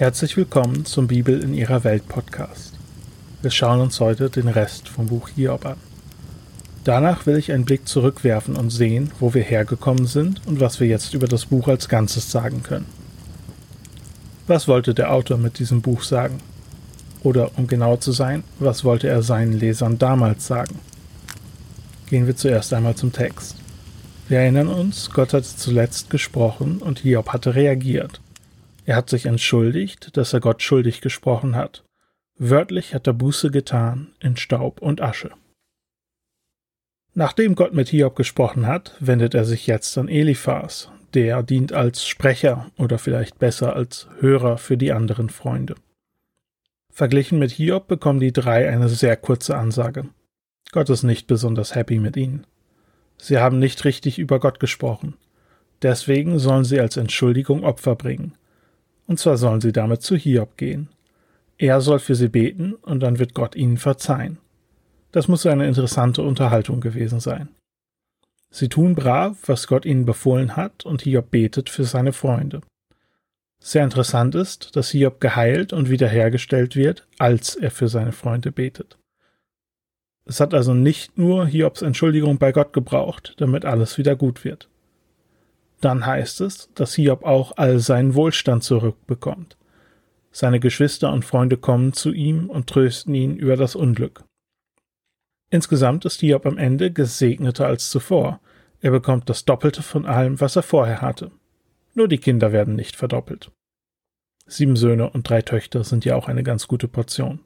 Herzlich willkommen zum Bibel in ihrer Welt Podcast. Wir schauen uns heute den Rest vom Buch Hiob an. Danach will ich einen Blick zurückwerfen und sehen, wo wir hergekommen sind und was wir jetzt über das Buch als Ganzes sagen können. Was wollte der Autor mit diesem Buch sagen? Oder um genauer zu sein, was wollte er seinen Lesern damals sagen? Gehen wir zuerst einmal zum Text. Wir erinnern uns, Gott hatte zuletzt gesprochen und Hiob hatte reagiert. Er hat sich entschuldigt, dass er Gott schuldig gesprochen hat. Wörtlich hat er Buße getan in Staub und Asche. Nachdem Gott mit Hiob gesprochen hat, wendet er sich jetzt an Eliphas, der dient als Sprecher oder vielleicht besser als Hörer für die anderen Freunde. Verglichen mit Hiob bekommen die drei eine sehr kurze Ansage. Gott ist nicht besonders happy mit ihnen. Sie haben nicht richtig über Gott gesprochen. Deswegen sollen sie als Entschuldigung Opfer bringen und zwar sollen sie damit zu Hiob gehen. Er soll für sie beten, und dann wird Gott ihnen verzeihen. Das muss eine interessante Unterhaltung gewesen sein. Sie tun brav, was Gott ihnen befohlen hat, und Hiob betet für seine Freunde. Sehr interessant ist, dass Hiob geheilt und wiederhergestellt wird, als er für seine Freunde betet. Es hat also nicht nur Hiobs Entschuldigung bei Gott gebraucht, damit alles wieder gut wird dann heißt es, dass Hiob auch all seinen Wohlstand zurückbekommt. Seine Geschwister und Freunde kommen zu ihm und trösten ihn über das Unglück. Insgesamt ist Hiob am Ende gesegneter als zuvor. Er bekommt das Doppelte von allem, was er vorher hatte. Nur die Kinder werden nicht verdoppelt. Sieben Söhne und drei Töchter sind ja auch eine ganz gute Portion.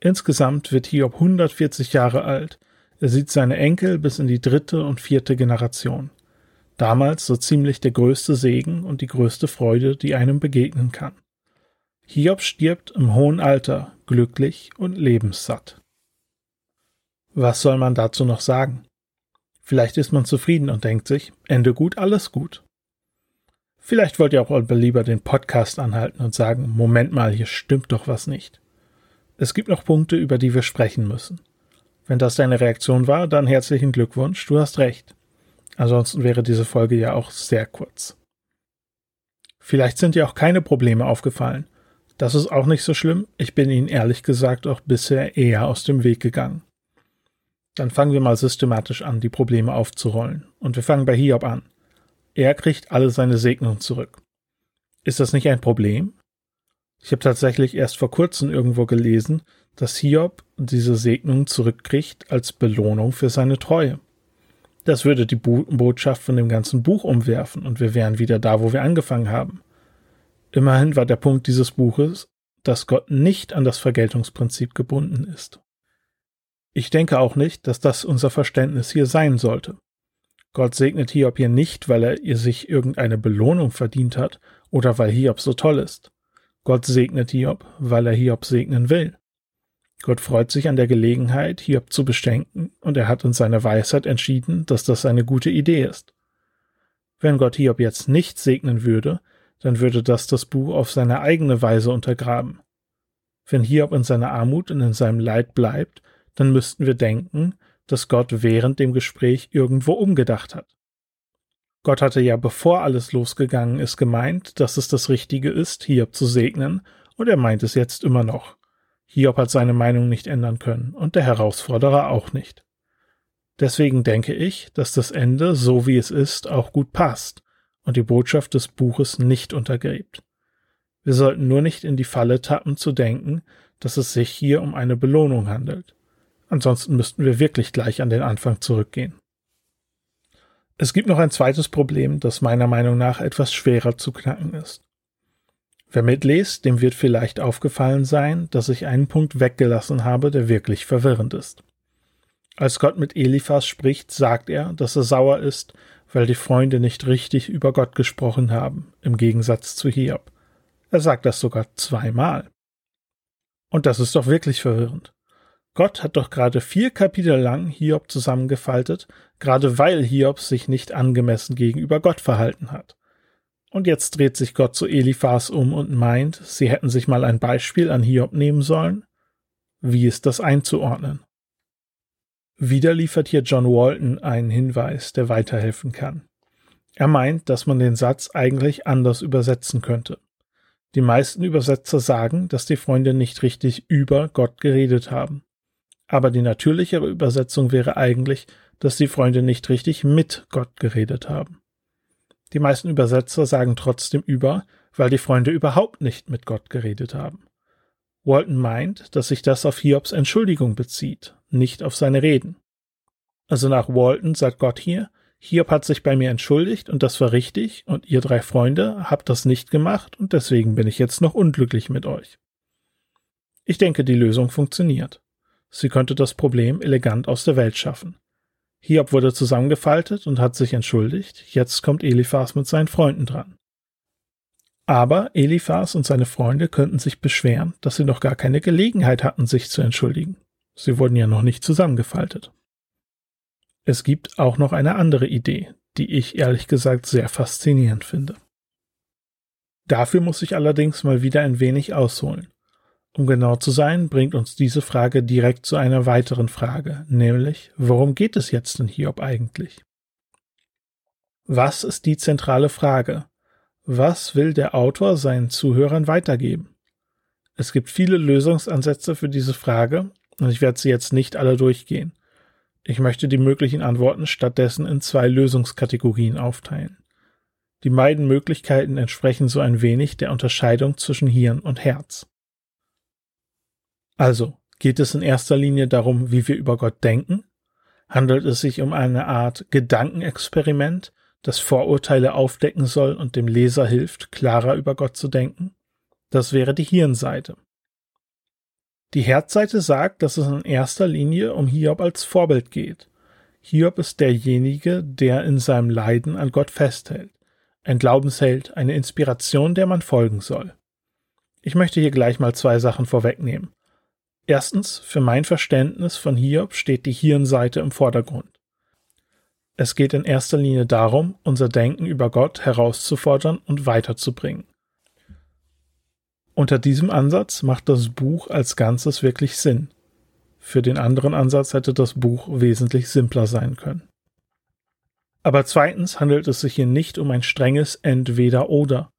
Insgesamt wird Hiob 140 Jahre alt. Er sieht seine Enkel bis in die dritte und vierte Generation damals so ziemlich der größte Segen und die größte Freude, die einem begegnen kann. Hiob stirbt im hohen Alter, glücklich und lebenssatt. Was soll man dazu noch sagen? Vielleicht ist man zufrieden und denkt sich, Ende gut, alles gut. Vielleicht wollt ihr auch lieber den Podcast anhalten und sagen, Moment mal, hier stimmt doch was nicht. Es gibt noch Punkte, über die wir sprechen müssen. Wenn das deine Reaktion war, dann herzlichen Glückwunsch, du hast recht. Ansonsten wäre diese Folge ja auch sehr kurz. Vielleicht sind dir auch keine Probleme aufgefallen. Das ist auch nicht so schlimm. Ich bin ihnen ehrlich gesagt auch bisher eher aus dem Weg gegangen. Dann fangen wir mal systematisch an, die Probleme aufzurollen. Und wir fangen bei Hiob an. Er kriegt alle seine Segnungen zurück. Ist das nicht ein Problem? Ich habe tatsächlich erst vor kurzem irgendwo gelesen, dass Hiob diese Segnungen zurückkriegt als Belohnung für seine Treue. Das würde die Bo Botschaft von dem ganzen Buch umwerfen und wir wären wieder da, wo wir angefangen haben. Immerhin war der Punkt dieses Buches, dass Gott nicht an das Vergeltungsprinzip gebunden ist. Ich denke auch nicht, dass das unser Verständnis hier sein sollte. Gott segnet Hiob hier nicht, weil er ihr sich irgendeine Belohnung verdient hat oder weil Hiob so toll ist. Gott segnet Hiob, weil er Hiob segnen will. Gott freut sich an der Gelegenheit, Hiob zu beschenken, und er hat in seiner Weisheit entschieden, dass das eine gute Idee ist. Wenn Gott Hiob jetzt nicht segnen würde, dann würde das das Buch auf seine eigene Weise untergraben. Wenn Hiob in seiner Armut und in seinem Leid bleibt, dann müssten wir denken, dass Gott während dem Gespräch irgendwo umgedacht hat. Gott hatte ja bevor alles losgegangen ist gemeint, dass es das Richtige ist, Hiob zu segnen, und er meint es jetzt immer noch. Hiob hat seine Meinung nicht ändern können und der Herausforderer auch nicht. Deswegen denke ich, dass das Ende, so wie es ist, auch gut passt und die Botschaft des Buches nicht untergräbt. Wir sollten nur nicht in die Falle tappen zu denken, dass es sich hier um eine Belohnung handelt. Ansonsten müssten wir wirklich gleich an den Anfang zurückgehen. Es gibt noch ein zweites Problem, das meiner Meinung nach etwas schwerer zu knacken ist. Wer mitliest, dem wird vielleicht aufgefallen sein, dass ich einen Punkt weggelassen habe, der wirklich verwirrend ist. Als Gott mit Eliphas spricht, sagt er, dass er sauer ist, weil die Freunde nicht richtig über Gott gesprochen haben, im Gegensatz zu Hiob. Er sagt das sogar zweimal. Und das ist doch wirklich verwirrend. Gott hat doch gerade vier Kapitel lang Hiob zusammengefaltet, gerade weil Hiob sich nicht angemessen gegenüber Gott verhalten hat. Und jetzt dreht sich Gott zu Eliphas um und meint, sie hätten sich mal ein Beispiel an Hiob nehmen sollen. Wie ist das einzuordnen? Wieder liefert hier John Walton einen Hinweis, der weiterhelfen kann. Er meint, dass man den Satz eigentlich anders übersetzen könnte. Die meisten Übersetzer sagen, dass die Freunde nicht richtig über Gott geredet haben. Aber die natürlichere Übersetzung wäre eigentlich, dass die Freunde nicht richtig mit Gott geredet haben. Die meisten Übersetzer sagen trotzdem über, weil die Freunde überhaupt nicht mit Gott geredet haben. Walton meint, dass sich das auf Hiobs Entschuldigung bezieht, nicht auf seine Reden. Also nach Walton sagt Gott hier, Hiob hat sich bei mir entschuldigt und das war richtig und ihr drei Freunde habt das nicht gemacht und deswegen bin ich jetzt noch unglücklich mit euch. Ich denke, die Lösung funktioniert. Sie könnte das Problem elegant aus der Welt schaffen. Hiob wurde zusammengefaltet und hat sich entschuldigt. Jetzt kommt Eliphas mit seinen Freunden dran. Aber Eliphas und seine Freunde könnten sich beschweren, dass sie noch gar keine Gelegenheit hatten, sich zu entschuldigen. Sie wurden ja noch nicht zusammengefaltet. Es gibt auch noch eine andere Idee, die ich ehrlich gesagt sehr faszinierend finde. Dafür muss ich allerdings mal wieder ein wenig ausholen. Um genau zu sein, bringt uns diese Frage direkt zu einer weiteren Frage, nämlich, worum geht es jetzt in Hiob eigentlich? Was ist die zentrale Frage? Was will der Autor seinen Zuhörern weitergeben? Es gibt viele Lösungsansätze für diese Frage und ich werde sie jetzt nicht alle durchgehen. Ich möchte die möglichen Antworten stattdessen in zwei Lösungskategorien aufteilen. Die beiden Möglichkeiten entsprechen so ein wenig der Unterscheidung zwischen Hirn und Herz. Also, geht es in erster Linie darum, wie wir über Gott denken? Handelt es sich um eine Art Gedankenexperiment, das Vorurteile aufdecken soll und dem Leser hilft, klarer über Gott zu denken? Das wäre die Hirnseite. Die Herzseite sagt, dass es in erster Linie um Hiob als Vorbild geht. Hiob ist derjenige, der in seinem Leiden an Gott festhält. Ein Glaubensheld, eine Inspiration, der man folgen soll. Ich möchte hier gleich mal zwei Sachen vorwegnehmen. Erstens, für mein Verständnis von Hiob steht die Hirnseite im Vordergrund. Es geht in erster Linie darum, unser Denken über Gott herauszufordern und weiterzubringen. Unter diesem Ansatz macht das Buch als Ganzes wirklich Sinn. Für den anderen Ansatz hätte das Buch wesentlich simpler sein können. Aber zweitens handelt es sich hier nicht um ein strenges Entweder-Oder.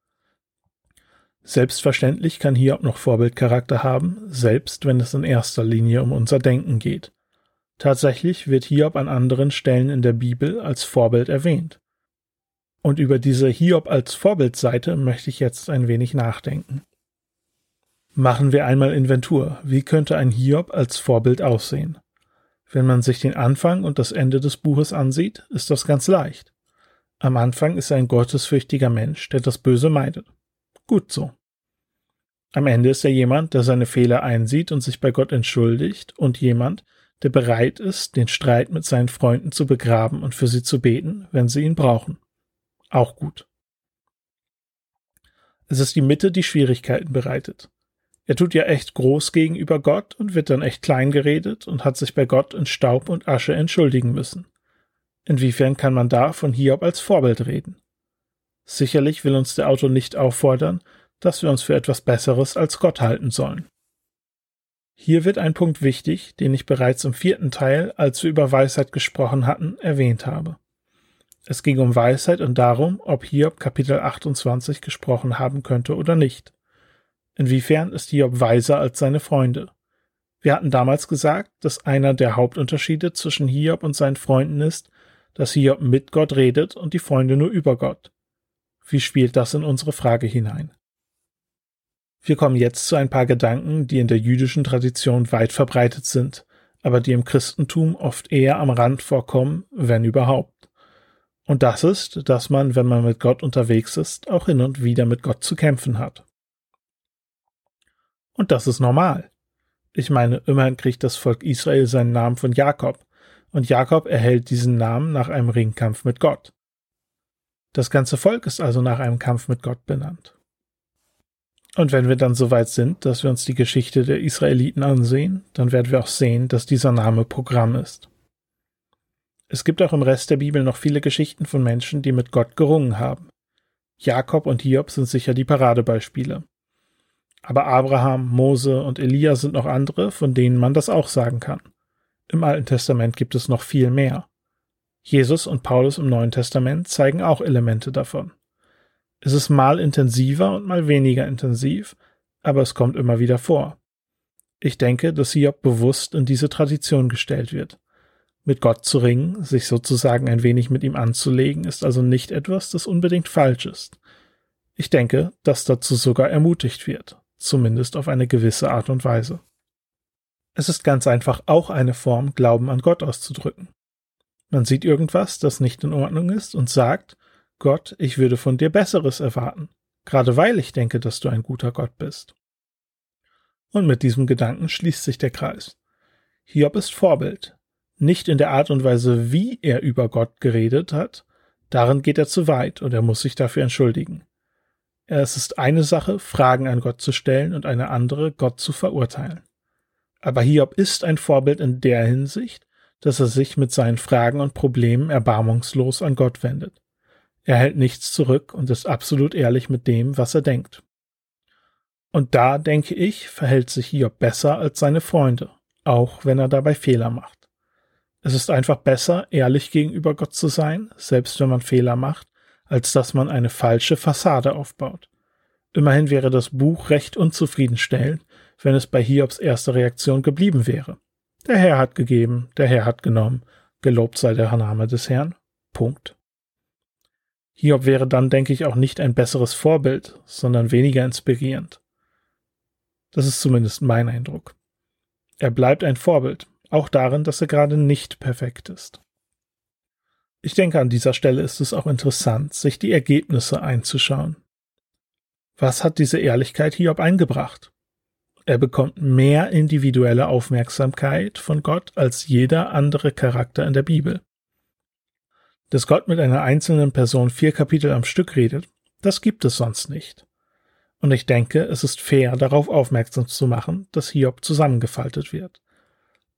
Selbstverständlich kann Hiob noch Vorbildcharakter haben, selbst wenn es in erster Linie um unser Denken geht. Tatsächlich wird Hiob an anderen Stellen in der Bibel als Vorbild erwähnt. Und über diese Hiob als Vorbildseite möchte ich jetzt ein wenig nachdenken. Machen wir einmal Inventur. Wie könnte ein Hiob als Vorbild aussehen? Wenn man sich den Anfang und das Ende des Buches ansieht, ist das ganz leicht. Am Anfang ist er ein gottesfürchtiger Mensch, der das Böse meidet. Gut so. Am Ende ist er jemand, der seine Fehler einsieht und sich bei Gott entschuldigt und jemand, der bereit ist, den Streit mit seinen Freunden zu begraben und für sie zu beten, wenn sie ihn brauchen. Auch gut. Es ist die Mitte, die Schwierigkeiten bereitet. Er tut ja echt groß gegenüber Gott und wird dann echt klein geredet und hat sich bei Gott in Staub und Asche entschuldigen müssen. Inwiefern kann man da von Hiob als Vorbild reden? Sicherlich will uns der Autor nicht auffordern, dass wir uns für etwas Besseres als Gott halten sollen. Hier wird ein Punkt wichtig, den ich bereits im vierten Teil, als wir über Weisheit gesprochen hatten, erwähnt habe. Es ging um Weisheit und darum, ob Hiob Kapitel 28 gesprochen haben könnte oder nicht. Inwiefern ist Hiob weiser als seine Freunde? Wir hatten damals gesagt, dass einer der Hauptunterschiede zwischen Hiob und seinen Freunden ist, dass Hiob mit Gott redet und die Freunde nur über Gott. Wie spielt das in unsere Frage hinein? Wir kommen jetzt zu ein paar Gedanken, die in der jüdischen Tradition weit verbreitet sind, aber die im Christentum oft eher am Rand vorkommen, wenn überhaupt. Und das ist, dass man, wenn man mit Gott unterwegs ist, auch hin und wieder mit Gott zu kämpfen hat. Und das ist normal. Ich meine, immerhin kriegt das Volk Israel seinen Namen von Jakob, und Jakob erhält diesen Namen nach einem Ringkampf mit Gott. Das ganze Volk ist also nach einem Kampf mit Gott benannt. Und wenn wir dann so weit sind, dass wir uns die Geschichte der Israeliten ansehen, dann werden wir auch sehen, dass dieser Name Programm ist. Es gibt auch im Rest der Bibel noch viele Geschichten von Menschen, die mit Gott gerungen haben. Jakob und Hiob sind sicher die Paradebeispiele. Aber Abraham, Mose und Elia sind noch andere, von denen man das auch sagen kann. Im Alten Testament gibt es noch viel mehr. Jesus und Paulus im Neuen Testament zeigen auch Elemente davon. Es ist mal intensiver und mal weniger intensiv, aber es kommt immer wieder vor. Ich denke, dass Hiob bewusst in diese Tradition gestellt wird. Mit Gott zu ringen, sich sozusagen ein wenig mit ihm anzulegen, ist also nicht etwas, das unbedingt falsch ist. Ich denke, dass dazu sogar ermutigt wird, zumindest auf eine gewisse Art und Weise. Es ist ganz einfach auch eine Form, Glauben an Gott auszudrücken. Man sieht irgendwas, das nicht in Ordnung ist und sagt, Gott, ich würde von dir Besseres erwarten, gerade weil ich denke, dass du ein guter Gott bist. Und mit diesem Gedanken schließt sich der Kreis. Hiob ist Vorbild, nicht in der Art und Weise, wie er über Gott geredet hat, darin geht er zu weit und er muss sich dafür entschuldigen. Es ist eine Sache, Fragen an Gott zu stellen und eine andere, Gott zu verurteilen. Aber Hiob ist ein Vorbild in der Hinsicht, dass er sich mit seinen Fragen und Problemen erbarmungslos an Gott wendet. Er hält nichts zurück und ist absolut ehrlich mit dem, was er denkt. Und da, denke ich, verhält sich Hiob besser als seine Freunde, auch wenn er dabei Fehler macht. Es ist einfach besser, ehrlich gegenüber Gott zu sein, selbst wenn man Fehler macht, als dass man eine falsche Fassade aufbaut. Immerhin wäre das Buch recht unzufriedenstellend, wenn es bei Hiobs erster Reaktion geblieben wäre. Der Herr hat gegeben, der Herr hat genommen, gelobt sei der Name des Herrn. Punkt. Hiob wäre dann, denke ich, auch nicht ein besseres Vorbild, sondern weniger inspirierend. Das ist zumindest mein Eindruck. Er bleibt ein Vorbild, auch darin, dass er gerade nicht perfekt ist. Ich denke, an dieser Stelle ist es auch interessant, sich die Ergebnisse einzuschauen. Was hat diese Ehrlichkeit Hiob eingebracht? Er bekommt mehr individuelle Aufmerksamkeit von Gott als jeder andere Charakter in der Bibel. Dass Gott mit einer einzelnen Person vier Kapitel am Stück redet, das gibt es sonst nicht. Und ich denke, es ist fair, darauf aufmerksam zu machen, dass Hiob zusammengefaltet wird.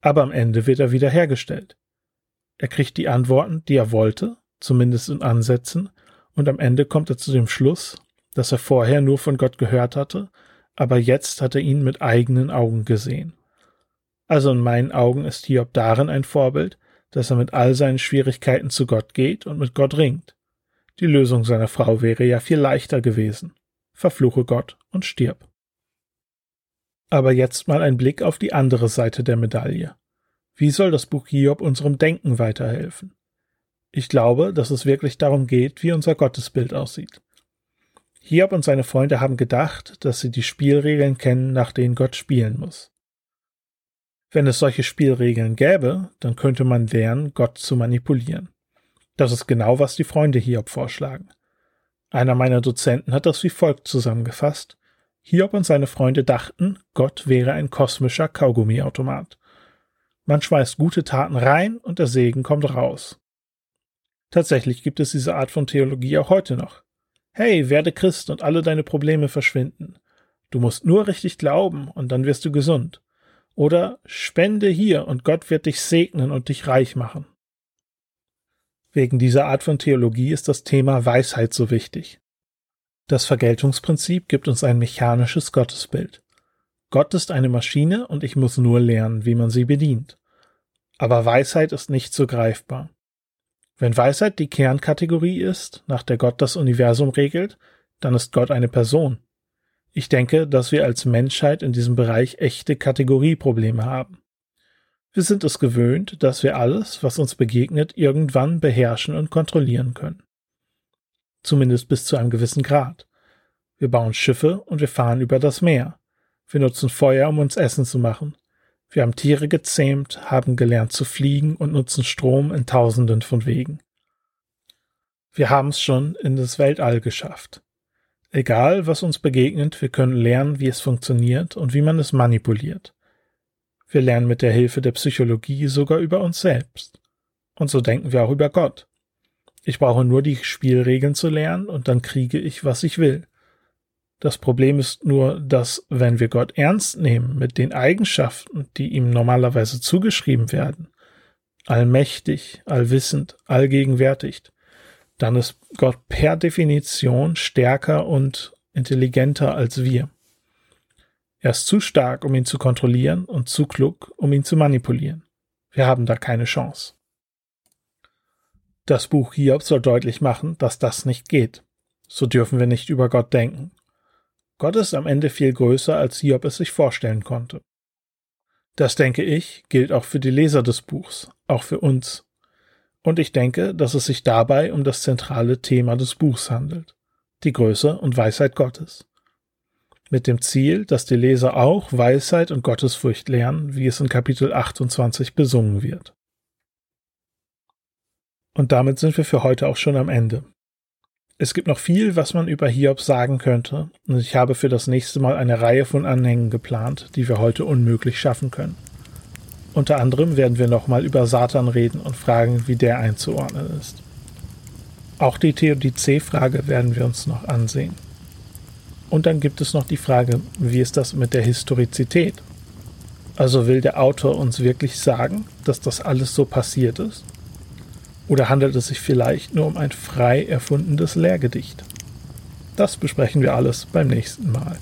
Aber am Ende wird er wiederhergestellt. Er kriegt die Antworten, die er wollte, zumindest in Ansätzen, und am Ende kommt er zu dem Schluss, dass er vorher nur von Gott gehört hatte, aber jetzt hat er ihn mit eigenen Augen gesehen. Also in meinen Augen ist Hiob darin ein Vorbild, dass er mit all seinen Schwierigkeiten zu Gott geht und mit Gott ringt. Die Lösung seiner Frau wäre ja viel leichter gewesen. Verfluche Gott und stirb. Aber jetzt mal ein Blick auf die andere Seite der Medaille. Wie soll das Buch Hiob unserem Denken weiterhelfen? Ich glaube, dass es wirklich darum geht, wie unser Gottesbild aussieht. Hiob und seine Freunde haben gedacht, dass sie die Spielregeln kennen, nach denen Gott spielen muss. Wenn es solche Spielregeln gäbe, dann könnte man lernen, Gott zu manipulieren. Das ist genau, was die Freunde Hiob vorschlagen. Einer meiner Dozenten hat das wie folgt zusammengefasst. Hiob und seine Freunde dachten, Gott wäre ein kosmischer Kaugummiautomat. Man schmeißt gute Taten rein und der Segen kommt raus. Tatsächlich gibt es diese Art von Theologie auch heute noch. Hey, werde Christ und alle deine Probleme verschwinden. Du musst nur richtig glauben und dann wirst du gesund. Oder spende hier und Gott wird dich segnen und dich reich machen. Wegen dieser Art von Theologie ist das Thema Weisheit so wichtig. Das Vergeltungsprinzip gibt uns ein mechanisches Gottesbild. Gott ist eine Maschine und ich muss nur lernen, wie man sie bedient. Aber Weisheit ist nicht so greifbar. Wenn Weisheit die Kernkategorie ist, nach der Gott das Universum regelt, dann ist Gott eine Person. Ich denke, dass wir als Menschheit in diesem Bereich echte Kategorieprobleme haben. Wir sind es gewöhnt, dass wir alles, was uns begegnet, irgendwann beherrschen und kontrollieren können. Zumindest bis zu einem gewissen Grad. Wir bauen Schiffe und wir fahren über das Meer. Wir nutzen Feuer, um uns Essen zu machen. Wir haben Tiere gezähmt, haben gelernt zu fliegen und nutzen Strom in tausenden von Wegen. Wir haben es schon in das Weltall geschafft. Egal, was uns begegnet, wir können lernen, wie es funktioniert und wie man es manipuliert. Wir lernen mit der Hilfe der Psychologie sogar über uns selbst. Und so denken wir auch über Gott. Ich brauche nur die Spielregeln zu lernen und dann kriege ich, was ich will. Das Problem ist nur, dass wenn wir Gott ernst nehmen mit den Eigenschaften, die ihm normalerweise zugeschrieben werden, allmächtig, allwissend, allgegenwärtig, dann ist Gott per Definition stärker und intelligenter als wir. Er ist zu stark, um ihn zu kontrollieren und zu klug, um ihn zu manipulieren. Wir haben da keine Chance. Das Buch Hiob soll deutlich machen, dass das nicht geht. so dürfen wir nicht über Gott denken. Gott ist am Ende viel größer, als Hiob es sich vorstellen konnte. Das denke ich, gilt auch für die Leser des Buchs, auch für uns. Und ich denke, dass es sich dabei um das zentrale Thema des Buchs handelt, die Größe und Weisheit Gottes. Mit dem Ziel, dass die Leser auch Weisheit und Gottesfurcht lernen, wie es in Kapitel 28 besungen wird. Und damit sind wir für heute auch schon am Ende. Es gibt noch viel, was man über Hiob sagen könnte, und ich habe für das nächste Mal eine Reihe von Anhängen geplant, die wir heute unmöglich schaffen können. Unter anderem werden wir nochmal über Satan reden und fragen, wie der einzuordnen ist. Auch die Theodizee-Frage werden wir uns noch ansehen. Und dann gibt es noch die Frage, wie ist das mit der Historizität? Also will der Autor uns wirklich sagen, dass das alles so passiert ist? Oder handelt es sich vielleicht nur um ein frei erfundenes Lehrgedicht? Das besprechen wir alles beim nächsten Mal.